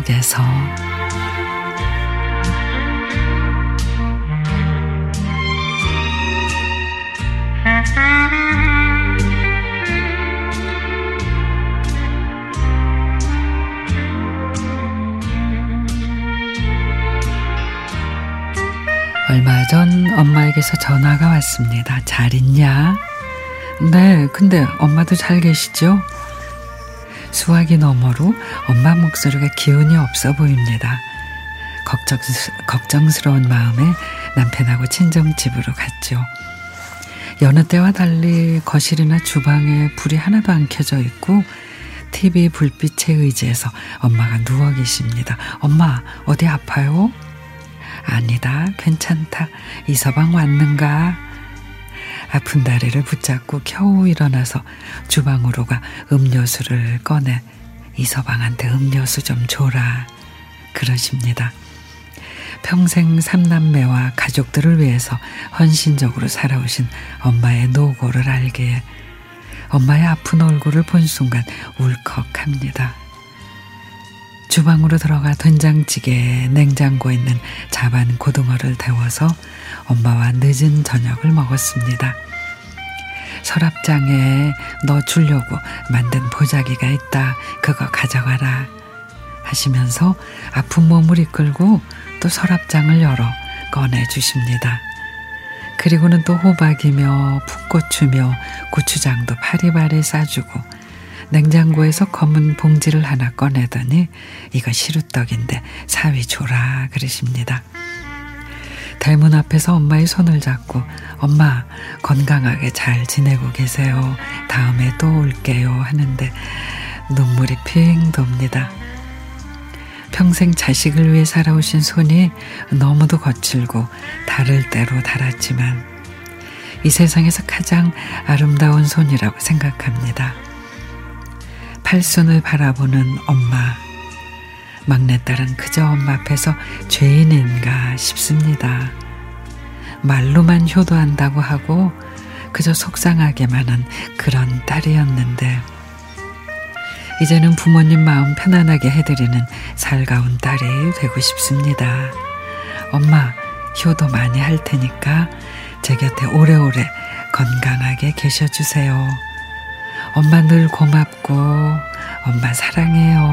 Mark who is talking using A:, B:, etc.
A: 위해서 얼마 전 엄마에게서 전화가 왔습니다. 잘 있냐? 네, 근데 엄마도 잘 계시죠? 수화기 너머로 엄마 목소리가 기운이 없어 보입니다. 걱정스, 걱정스 러운 마음에 남편하고 친정집으로 갔죠. 여느 때와 달리 거실이나 주방에 불이 하나도 안 켜져 있고 TV 불빛에 의지해서 엄마가 누워 계십니다. 엄마, 어디 아파요? 아니다, 괜찮다. 이 서방 왔는가? 아픈 다리를 붙잡고 겨우 일어나서 주방으로 가 음료수를 꺼내 이서방한테 음료수 좀 줘라. 그러십니다. 평생 삼남매와 가족들을 위해서 헌신적으로 살아오신 엄마의 노고를 알기에 엄마의 아픈 얼굴을 본 순간 울컥합니다. 주방으로 들어가 된장찌개에 냉장고에 있는 자반 고등어를 데워서 엄마와 늦은 저녁을 먹었습니다. 서랍장에 너 주려고 만든 보자기가 있다. 그거 가져가라. 하시면서 아픈 몸을 이끌고 또 서랍장을 열어 꺼내 주십니다. 그리고는 또 호박이며 풋고추며 고추장도 파리바리 싸주고 냉장고에서 검은 봉지를 하나 꺼내더니 이거 시루떡인데 사위 줘라 그러십니다. 대문 앞에서 엄마의 손을 잡고 엄마 건강하게 잘 지내고 계세요. 다음에 또 올게요 하는데 눈물이 핑 돕니다. 평생 자식을 위해 살아오신 손이 너무도 거칠고 다를 대로 달았지만 이 세상에서 가장 아름다운 손이라고 생각합니다. 팔순을 바라보는 엄마. 막내딸은 그저 엄마 앞에서 죄인인가 싶습니다. 말로만 효도한다고 하고 그저 속상하게만 한 그런 딸이었는데 이제는 부모님 마음 편안하게 해드리는 살가운 딸이 되고 싶습니다. 엄마 효도 많이 할 테니까 제 곁에 오래오래 건강하게 계셔주세요. 엄마 늘 고맙고 엄마 사랑해요.